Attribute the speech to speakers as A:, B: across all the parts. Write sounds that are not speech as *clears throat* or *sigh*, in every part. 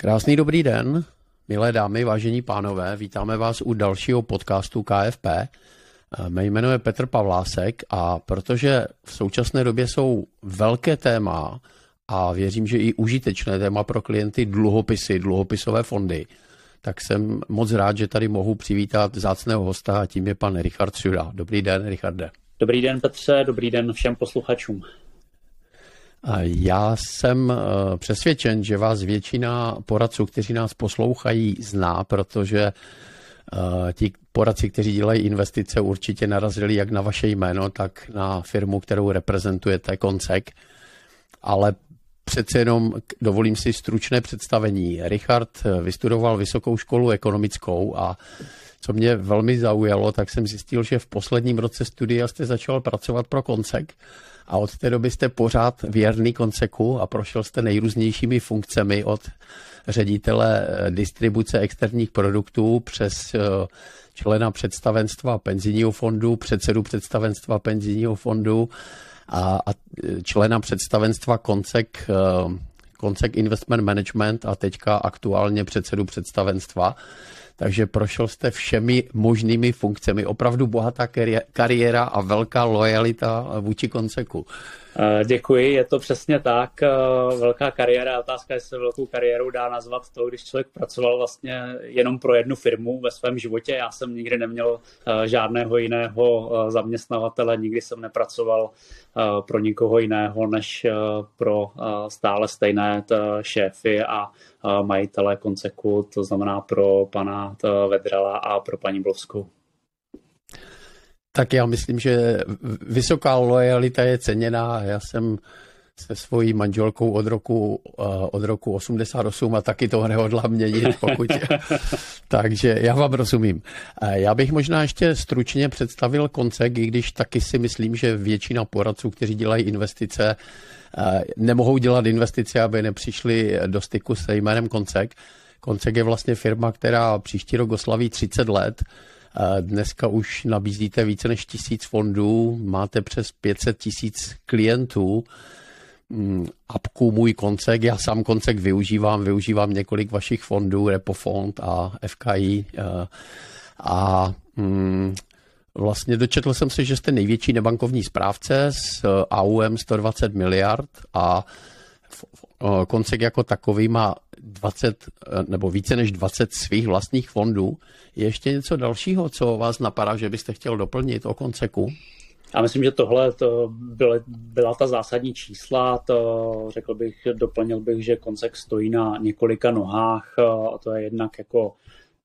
A: Krásný dobrý den, milé dámy, vážení pánové, vítáme vás u dalšího podcastu KFP. Mé jméno je Petr Pavlásek a protože v současné době jsou velké téma a věřím, že i užitečné téma pro klienty dluhopisy, dluhopisové fondy, tak jsem moc rád, že tady mohu přivítat zácného hosta a tím je pan Richard Suda. Dobrý den, Richarde.
B: Dobrý den, Petře, dobrý den všem posluchačům.
A: Já jsem eh, přesvědčen, že vás většina poradců, kteří nás poslouchají, zná, protože eh, ti poradci, kteří dělají investice, určitě narazili jak na vaše jméno, tak na firmu, kterou reprezentujete, Koncek. Ale přece jenom dovolím si stručné představení. Richard eh, vystudoval vysokou školu ekonomickou a co mě velmi zaujalo, tak jsem zjistil, že v posledním roce studia jste začal pracovat pro Koncek a od té doby jste pořád věrný konceku a prošel jste nejrůznějšími funkcemi od ředitele eh, distribuce externích produktů přes eh, člena představenstva penzijního fondu, předsedu představenstva penzijního fondu a, a eh, člena představenstva Koncek, Koncek Investment Management a teďka aktuálně předsedu představenstva takže prošel jste všemi možnými funkcemi. Opravdu bohatá kariéra a velká lojalita vůči konceku.
B: Eh, děkuji, je to přesně tak. Eh, velká kariéra, otázka, jestli se velkou kariérou dá nazvat to, když člověk pracoval vlastně jenom pro jednu firmu ve svém životě. Já jsem nikdy neměl eh, žádného jiného zaměstnavatele, nikdy jsem nepracoval pro nikoho jiného než pro stále stejné šéfy a majitele konceku, to znamená pro pana Vedrala a pro paní Blovskou.
A: Tak já myslím, že vysoká lojalita je ceněná. Já jsem se svojí manželkou od roku, eh, od roku 88 a taky to nehodlám měnit, *laughs* pokud... Takže já vám rozumím. Eh, já bych možná ještě stručně představil koncek, i když taky si myslím, že většina poradců, kteří dělají investice, eh, nemohou dělat investice, aby nepřišli do styku se jménem Koncek. Koncek je vlastně firma, která příští rok oslaví 30 let Dneska už nabízíte více než tisíc fondů, máte přes 500 tisíc klientů. Mm, apku Můj koncek, já sám koncek využívám, využívám několik vašich fondů, Repofond a FKI. A mm, vlastně dočetl jsem se, že jste největší nebankovní správce s AUM 120 miliard a koncek jako takový má 20 nebo více než 20 svých vlastních fondů. Je ještě něco dalšího, co vás napadá, že byste chtěl doplnit o konceku?
B: Já myslím, že tohle to byla, byla ta zásadní čísla. To řekl bych, doplnil bych, že koncek stojí na několika nohách. A to je jednak jako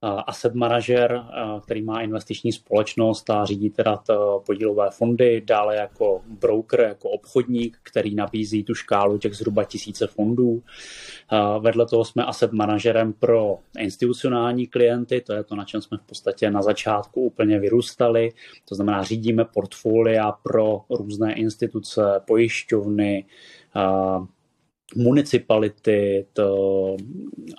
B: asset manager, který má investiční společnost a řídí teda podílové fondy, dále jako broker, jako obchodník, který nabízí tu škálu těch zhruba tisíce fondů. Vedle toho jsme asset manažerem pro institucionální klienty, to je to, na čem jsme v podstatě na začátku úplně vyrůstali. To znamená, řídíme portfolia pro různé instituce, pojišťovny, municipality to,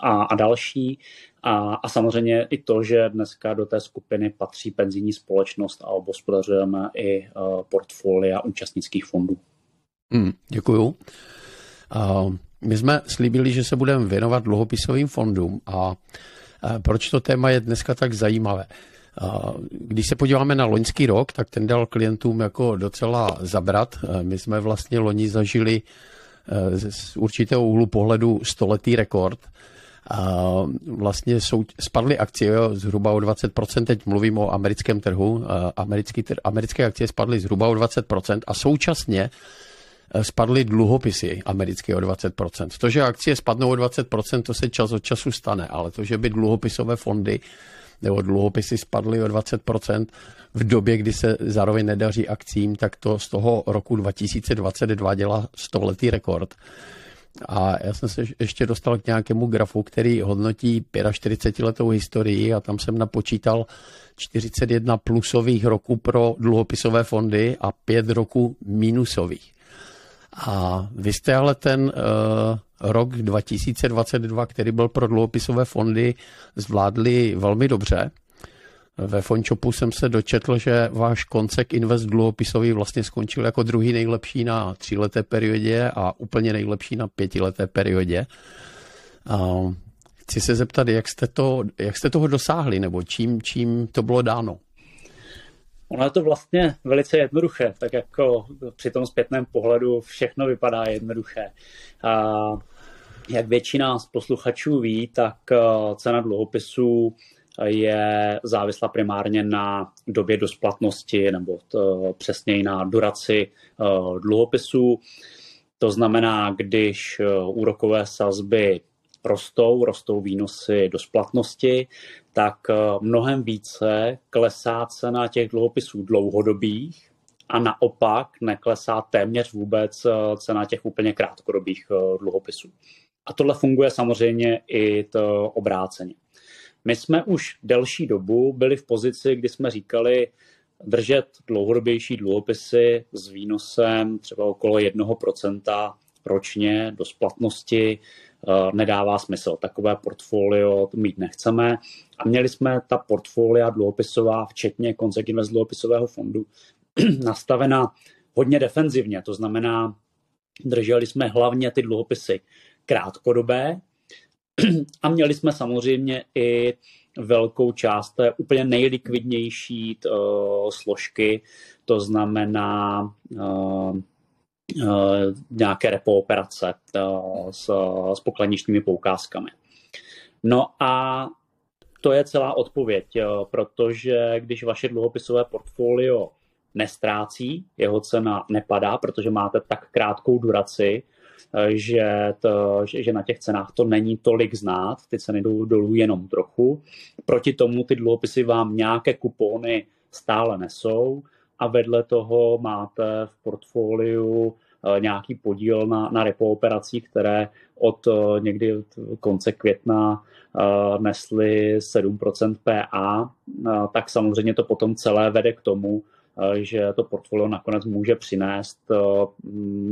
B: a, a další. A, a samozřejmě i to, že dneska do té skupiny patří penzijní společnost a obospodařujeme i uh, portfolia účastnických fondů.
A: Hmm, děkuju. Uh, my jsme slíbili, že se budeme věnovat dluhopisovým fondům a uh, proč to téma je dneska tak zajímavé? Když se podíváme na loňský rok, tak ten dal klientům jako docela zabrat. My jsme vlastně loni zažili z určitého úhlu pohledu stoletý rekord. A vlastně jsou, spadly akcie zhruba o 20%, teď mluvím o americkém trhu, americký, americké akcie spadly zhruba o 20% a současně e, spadly dluhopisy americké o 20%. To, že akcie spadnou o 20%, to se čas od času stane, ale to, že by dluhopisové fondy nebo dluhopisy spadly o 20% v době, kdy se zároveň nedaří akcím, tak to z toho roku 2022 dělá stoletý rekord. A já jsem se ještě dostal k nějakému grafu, který hodnotí 45 letou historii a tam jsem napočítal 41 plusových roků pro dluhopisové fondy a 5 roků minusových. A vy jste ale ten uh, rok 2022, který byl pro dluhopisové fondy, zvládli velmi dobře. Ve Fonchopu jsem se dočetl, že váš koncek Invest dluhopisový vlastně skončil jako druhý nejlepší na tříleté periodě a úplně nejlepší na pětileté periodě. Chci se zeptat, jak jste, to, jak jste toho dosáhli, nebo čím, čím to bylo dáno?
B: Ono je to vlastně velice jednoduché, tak jako při tom zpětném pohledu všechno vypadá jednoduché. A jak většina z posluchačů ví, tak eh, cena dluhopisů je závislá primárně na době dosplatnosti nebo to, přesněji na duraci uh, dluhopisů. To znamená, když uh, úrokové sazby rostou, rostou výnosy do splatnosti, tak mnohem více klesá cena těch dluhopisů dlouhodobých a naopak neklesá téměř vůbec cena těch úplně krátkodobých dluhopisů. A tohle funguje samozřejmě i to obráceně. My jsme už delší dobu byli v pozici, kdy jsme říkali, držet dlouhodobější dluhopisy s výnosem třeba okolo 1% ročně do splatnosti eh, nedává smysl. Takové portfolio mít nechceme. A měli jsme ta portfolia dluhopisová, včetně Consec Invest dluhopisového fondu, *clears throat* nastavena hodně defenzivně. To znamená, drželi jsme hlavně ty dluhopisy krátkodobé, *clears throat* a měli jsme samozřejmě i velkou část té úplně nejlikvidnější uh, složky, to znamená uh, uh, nějaké repo operace uh, s, s pokladničními poukázkami. No a to je celá odpověď, protože když vaše dluhopisové portfolio nestrácí, jeho cena nepadá, protože máte tak krátkou duraci, že, to, že na těch cenách to není tolik znát, ty ceny jdou dolů jenom trochu. Proti tomu ty dluhopisy vám nějaké kupony stále nesou a vedle toho máte v portfoliu eh, nějaký podíl na, na repo operacích, které od eh, někdy od konce května uh, nesly 7% PA, tak samozřejmě to potom celé vede k tomu, Eh, že to portfolio nakonec může přinést eh,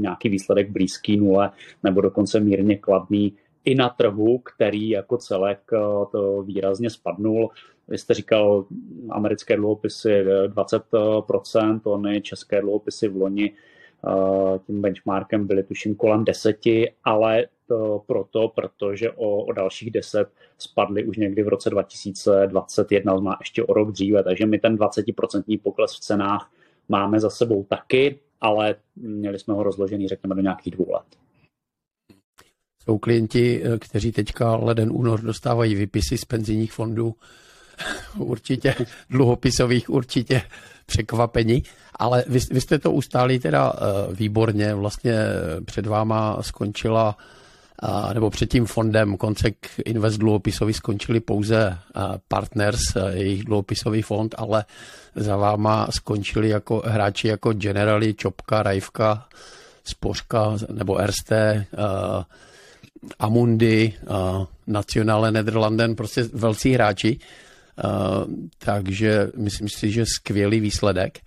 B: nějaký výsledek blízký nule nebo dokonce mírně kladný i na trhu, který jako celek eh, to výrazně spadnul. Vy jste říkal americké dluhopisy 20%, ony české dluhopisy v loni tím benchmarkem byly tuším kolem deseti, ale proto, protože o, o dalších deset spadly už někdy v roce 2021, má ještě o rok dříve, takže my ten 20% pokles v cenách máme za sebou taky, ale měli jsme ho rozložený, řekněme, do nějakých dvou let.
A: Jsou klienti, kteří teďka leden únor dostávají vypisy z penzijních fondů, *laughs* určitě dluhopisových, určitě překvapení, ale vy, vy jste to ustáli teda uh, výborně, vlastně před váma skončila nebo před tím fondem Koncek Invest dluhopisový skončili pouze Partners, jejich dluhopisový fond, ale za váma skončili jako hráči jako Generali, Čopka, Rajvka, Spořka nebo RST, Amundi, Nationale Nederlanden, prostě velcí hráči. Takže myslím si, že skvělý výsledek.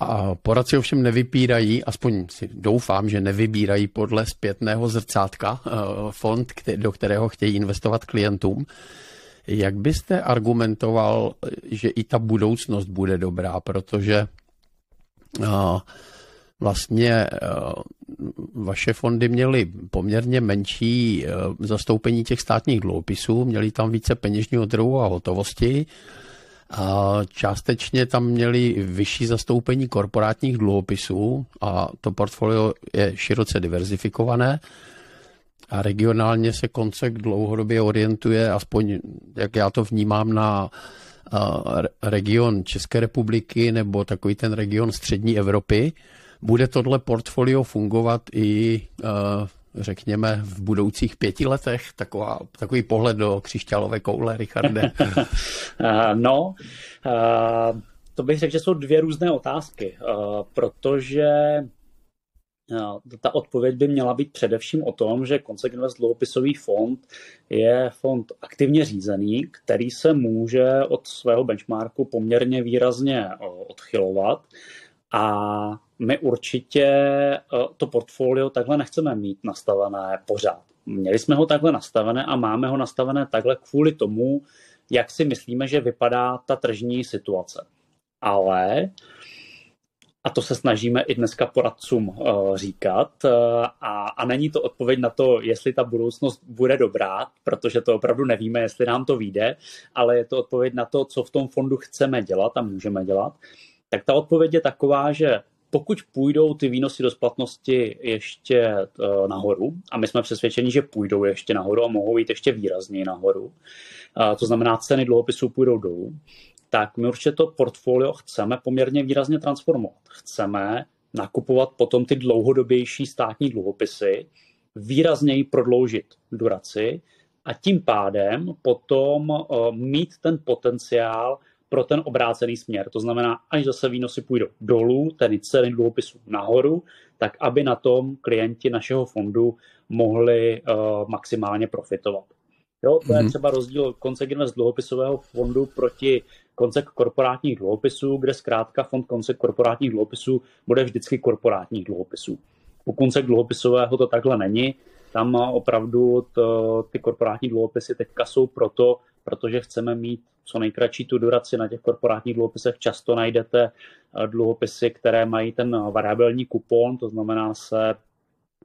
A: A poradci ovšem nevypírají, aspoň si doufám, že nevybírají podle zpětného zrcátka eh, fond, do kterého chtějí investovat klientům. Jak byste argumentoval, že i ta budoucnost bude dobrá, protože eh, vlastně eh, vaše fondy měly poměrně menší zastoupení těch státních dluhopisů, měli tam více peněžního trhu a hotovosti. Částečně tam měli vyšší zastoupení korporátních dluhopisů a to portfolio je široce diverzifikované a regionálně se koncek dlouhodobě orientuje, aspoň jak já to vnímám, na region České republiky nebo takový ten region střední Evropy, bude tohle portfolio fungovat i řekněme, v budoucích pěti letech? Taková, takový pohled do křišťálové koule, Richarde. *laughs*
B: Eh, no, eh, to bych řekl, že jsou dvě různé otázky, protože ta odpověď by měla být především o tom, že Consequence dluhopisový fond je fond aktivně řízený, který se může od svého benchmarku poměrně výrazně odchylovat a my určitě eh, to portfolio takhle nechceme mít nastavené pořád. Měli jsme ho takhle nastavené a máme ho nastavené takhle kvůli tomu, jak si myslíme, že vypadá ta tržní situace. Ale A to se snažíme i dneska poradcům uh, říkat. Uh, a, a není to odpověď na to, jestli ta budoucnost bude dobrá, protože to opravdu nevíme, jestli nám to vyjde, ale je to odpověď na to, co v tom fondu chceme dělat a můžeme dělat. Tak ta odpověď je taková, že pokud půjdou ty výnosy do splatnosti ještě uh, nahoru, a my jsme přesvědčeni, že půjdou ještě nahoru a mohou jít ještě výrazněji nahoru, to znamená, ceny dluhopisů půjdou dolů, tak my určitě to portfolio chceme poměrně výrazně transformovat. Chceme nakupovat potom ty dlouhodobější státní dluhopisy, výrazněji prodloužit duraci a tím pádem potom uh, mít ten potenciál pro ten obrácený směr. To znamená, až zase výnosy půjdou dolů, tedy ceny dluhopisů nahoru, tak aby na tom klienti našeho fondu mohli uh, maximálně profitovat. Jo, to je mhm. třeba rozdíl Consec Invest dluhopisového fondu proti Consec korporátních dluhopisů, kde zkrátka fond Consec korporátních dluhopisů bude vždycky korporátních dluhopisů. U Consec dluhopisového to takhle není. Tam opravdu to, ty korporátní dluhopisy teďka jsou proto, protože chceme mít co nejkratší tu duraci na těch korporátních dluhopisech. Často najdete eh, dluhopisy, které mají ten variabilní kupon, to znamená se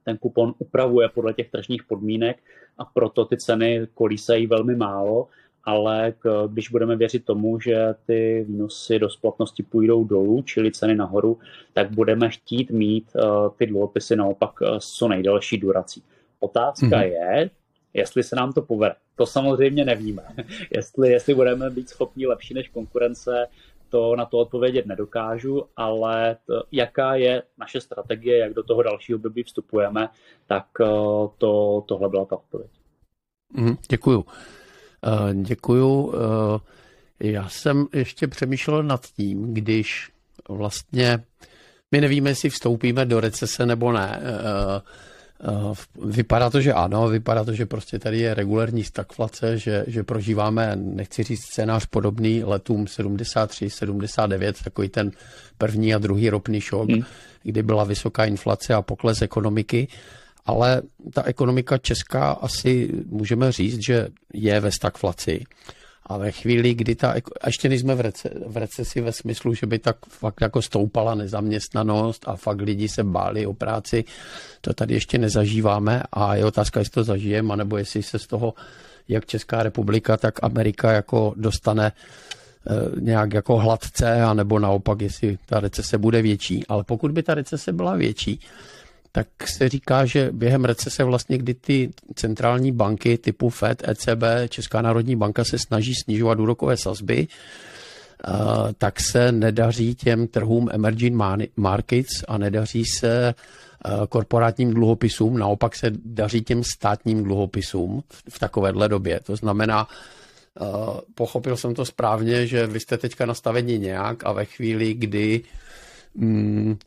B: ten kupon upravuje podle těch tržních podmínek a proto ty ceny kolísají velmi málo, ale když budeme věřit tomu, že ty výnosy do splatnosti půjdou dolů, čili ceny nahoru, tak budeme chtít mít uh, ty dluhopisy naopak uh, s co nejdelší durací. Otázka mm-hmm. je, jestli se nám to povede. To samozřejmě nevíme. *laughs* jestli, jestli budeme být schopni lepší než konkurence, to na to odpovědět nedokážu, ale to, jaká je naše strategie, jak do toho dalšího období vstupujeme, tak uh, to, tohle byla ta odpověď.
A: Mm, děkuju. Uh, děkuju. Uh, já jsem ještě přemýšlel nad tím, když vlastně my nevíme, jestli vstoupíme do recese nebo ne. Uh, Eh, vypadá to, že ano, vypadá to, že prostě tady je regulární stagflace, že, že prožíváme, nechci říct scénář podobný letům 73, 79, takový ten první a druhý ropný šok, hmm. kdy byla vysoká inflace a pokles ekonomiky, ale ta ekonomika česká asi můžeme říct, že je ve stagflaci. A ve chvíli, kdy ta, a ještě nejsme v, rece, v recesi ve smyslu, že by tak fakt jako stoupala nezaměstnanost a fakt lidi se báli o práci, to tady ještě nezažíváme a je otázka, jestli to zažijeme, anebo jestli se z toho jak Česká republika, tak Amerika jako dostane eh, nějak jako hladce, anebo naopak, jestli ta recese bude větší. Ale pokud by ta recese byla větší, tak se říká, že během recese vlastně, kdy ty centrální banky typu Fed, ECB, Česká národní banka se snaží snižovat úrokové sazby, tak se nedaří těm trhům emerging markets a nedaří se korporátním dluhopisům, naopak se daří těm státním dluhopisům v takovéhle době. To znamená, pochopil jsem to správně, že vy jste teďka nastaveni nějak a ve chvíli, kdy mm,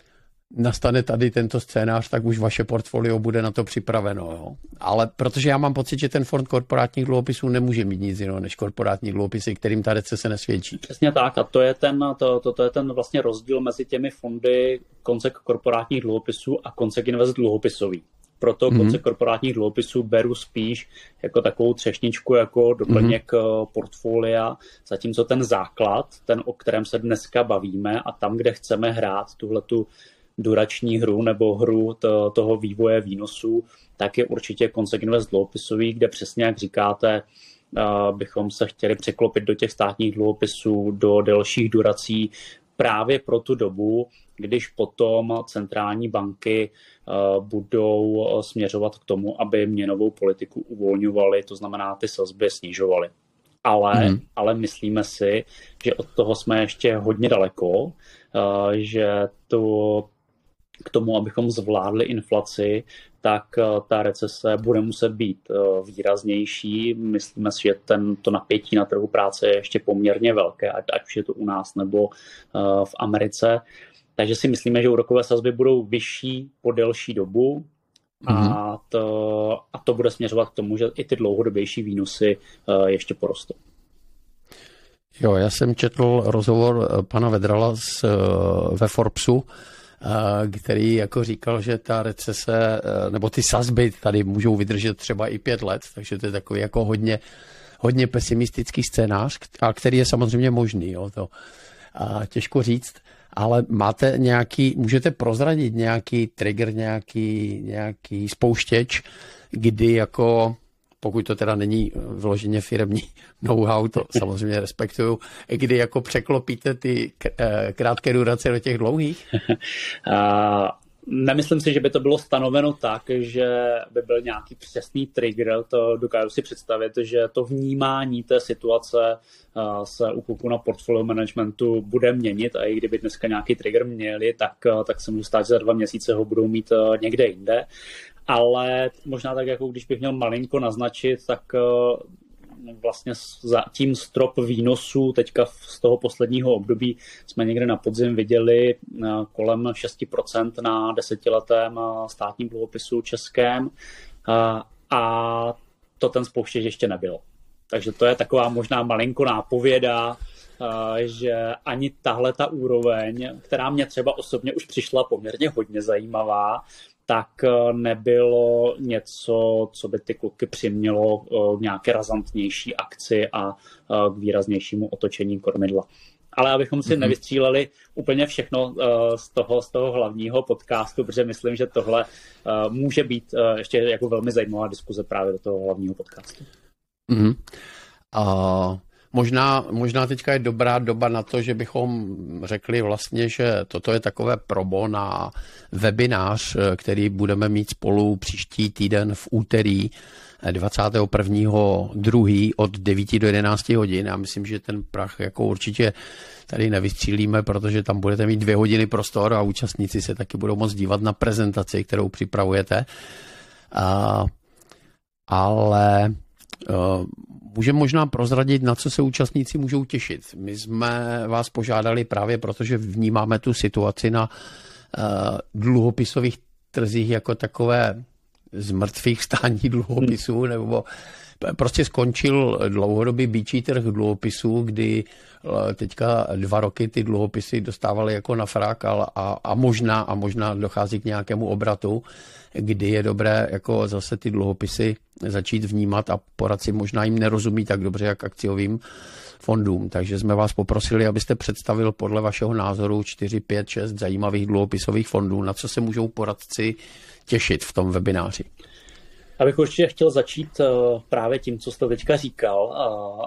A: nastane tady tento scénář, tak už vaše portfolio bude na to připraveno. Jo? Ale protože já mám pocit, že ten fond korporátních dluhopisů nemůže mít nic jiného než korporátní dluhopisy, kterým ta recese nesvědčí.
B: Přesně tak a to je ten, to, to, to je ten vlastně rozdíl mezi těmi fondy koncek korporátních dluhopisů a koncek invest dluhopisový. Proto mm-hmm. koncek korporátních dluhopisů beru spíš jako takovou třešničku, jako doplněk mm-hmm. portfolia, zatímco ten základ, ten, o kterém se dneska bavíme a tam, kde chceme hrát tuhletu durační hru nebo hru to, toho vývoje výnosů, tak je určitě Consec Invest dluhopisový, kde přesně jak říkáte, bychom se chtěli překlopit do těch státních dluhopisů, do delších durací právě pro tu dobu, když potom centrální banky budou směřovat k tomu, aby měnovou politiku uvolňovaly, to znamená ty sazby snižovaly. Ale, hmm. ale myslíme si, že od toho jsme ještě hodně daleko, že to k tomu, abychom zvládli inflaci, tak eh, ta recese bude muset být eh, výraznější. Myslíme si, že ten, to napětí na trhu práce je ještě poměrně velké, ať, ať už je to u nás nebo eh, v Americe. Takže si myslíme, že úrokové sazby budou vyšší po delší dobu, a mhm. to, a to bude směřovat k tomu, že i ty dlouhodobější výnosy ještě porostou.
A: Jo, já jsem četl rozhovor pana Vedrala z, ve Forbesu, který jako říkal, že ta recese, e, nebo ty sazby tady můžou vydržet třeba i pět let, takže to je takový jako hodně, hodně pesimistický scénář, a který je samozřejmě možný, jo, to a těžko říct. ale máte nějaký, můžete prozradit nějaký trigger, nějaký, nějaký spouštěč, kdy jako pokud to teda není vloženě firmní *laughs* know-how, to *laughs* samozřejmě respektuju, kdy jako překlopíte ty eh, krátké durace do těch dlouhých? *laughs*
B: Nemyslím si, že by to bylo stanoveno tak, že by byl nějaký přesný trigger. To dokážu si představit, že to vnímání té situace se u kluku na portfolio managementu bude měnit a i kdyby dneska nějaký trigger měli, tak, tak se může stát, že za dva měsíce ho budou mít někde jinde. Ale možná tak, jako když bych měl malinko naznačit, tak vlastně za tím strop výnosů teďka z toho posledního období jsme někde na podzim viděli eh, kolem 6% na desetiletém eh, státním dluhopisu českém eh, a to ten spouštěč ještě nebyl. Takže to je taková možná malinko nápověda, že ani tahle ta úroveň, která mě třeba osobně už přišla poměrně hodně zajímavá, tak eh, nebylo něco, co by ty kluky přimělo k eh, nějaké razantnější akci a eh, k výraznějšímu otočení kormidla. Ale abychom si mm-hmm. nevystříleli úplně všechno z toho, z toho hlavního podcastu, protože myslím, že tohle může být ještě jako velmi zajímavá diskuze právě do toho hlavního podcastu.
A: Mm-hmm. Uh... Možná, možná teďka je dobrá doba na to, že bychom řekli vlastně, že toto je takové probo na webinář, který budeme mít spolu příští týden v úterý 21.2. od 9 do 11 hodin. Já myslím, že ten prach jako určitě tady nevystřílíme, protože tam budete mít dvě hodiny prostor a účastníci se taky budou moct dívat na prezentaci, kterou připravujete. A, ale uh, Můžeme možná prozradit, na co se účastníci můžou těšit. My jsme vás požádali právě proto, že vnímáme tu situaci na uh, dluhopisových trzích jako takové z mrtvých stání *laughs* dluhopisů, nebo prostě skončil dlouhodobý býčí trh dluhopisů, kdy eh, teďka dva roky ty dluhopisy dostávaly jako na frak a, a, možná a možná dochází k nějakému obratu kdy je dobré jako zase ty dluhopisy začít vnímat a poradci možná jim nerozumí tak dobře, jak akciovým fondům. Takže jsme vás poprosili, abyste představil podle vašeho názoru 4, 5, 6 zajímavých dluhopisových fondů, na co se můžou poradci těšit v tom webináři.
B: Abych určitě chtěl začít eh, právě tím, co jste teďka říkal a,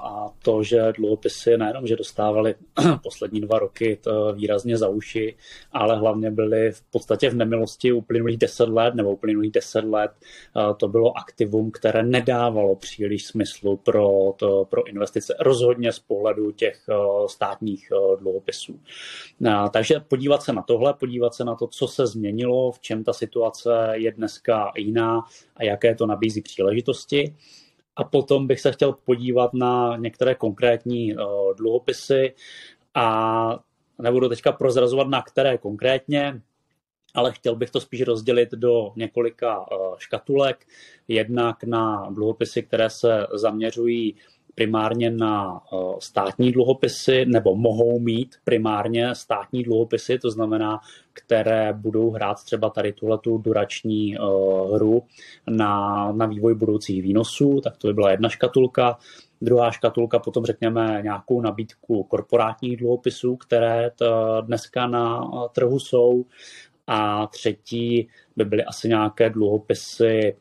B: a to, že dluhopisy nejenom, že dostávali *clears throat* poslední dva roky to výrazně za uši, ale hlavně byly v podstatě v nemilosti uplynulých deset let nebo uplynulých deset let. Eh, to bylo aktivum, které nedávalo příliš smyslu pro, to, pro investice, rozhodně z pohledu těch eh, státních dluhopisů. Takže podívat se na tohle, podívat se na to, co se změnilo, v čem ta situace je dneska jiná a jaké to nabízí příležitosti. A potom bych se chtěl podívat na některé konkrétní uh, dluhopisy a nebudu teďka prozrazovat na které konkrétně, ale chtěl bych to spíš rozdělit do několika uh, škatulek. Jednak na dluhopisy, které se zaměřují primárně na eh, státní dluhopisy nebo mohou mít primárně státní dluhopisy, to znamená, které budou hrát třeba tady tuhletu durační uh, hru na, na vývoj budoucích výnosů, tak to by byla jedna škatulka. Druhá škatulka potom řekněme nějakou nabídku korporátních dluhopisů, které dneska na trhu jsou. A třetí by byly asi nějaké dluhopisy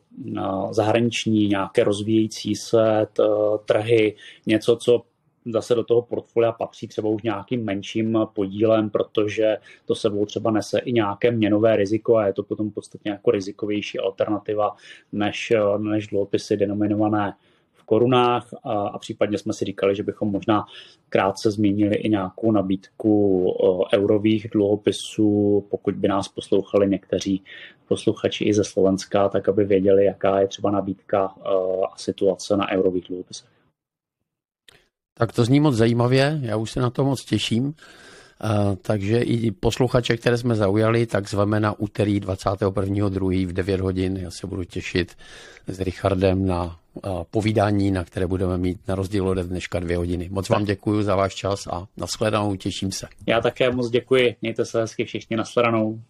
B: zahraniční, nějaké rozvíjející se trhy, něco, co zase do toho portfolia patří třeba už nějakým menším podílem, protože to sebou třeba nese i nějaké měnové riziko a je to potom podstatně jako rizikovější alternativa než, než dluhopisy denominované korunách a, a případně jsme si říkali, že bychom možná krátce změnili i nějakou nabídku eurových dluhopisů, pokud by nás poslouchali někteří posluchači i ze Slovenska, tak aby věděli, jaká je třeba nabídka a situace na eurových dluhopisech.
A: Tak to zní moc zajímavě, já už se na to moc těším. Uh, takže i posluchače, které jsme zaujali, tak zveme na úterý 21.2. v 9 hodin. Já se budu těšit s Richardem na povídání, na které budeme mít na rozdíl ode dneška dvě hodiny. Moc vám děkuji za váš čas a nashledanou, těším se.
B: Já také moc děkuji, mějte se hezky všichni, nashledanou.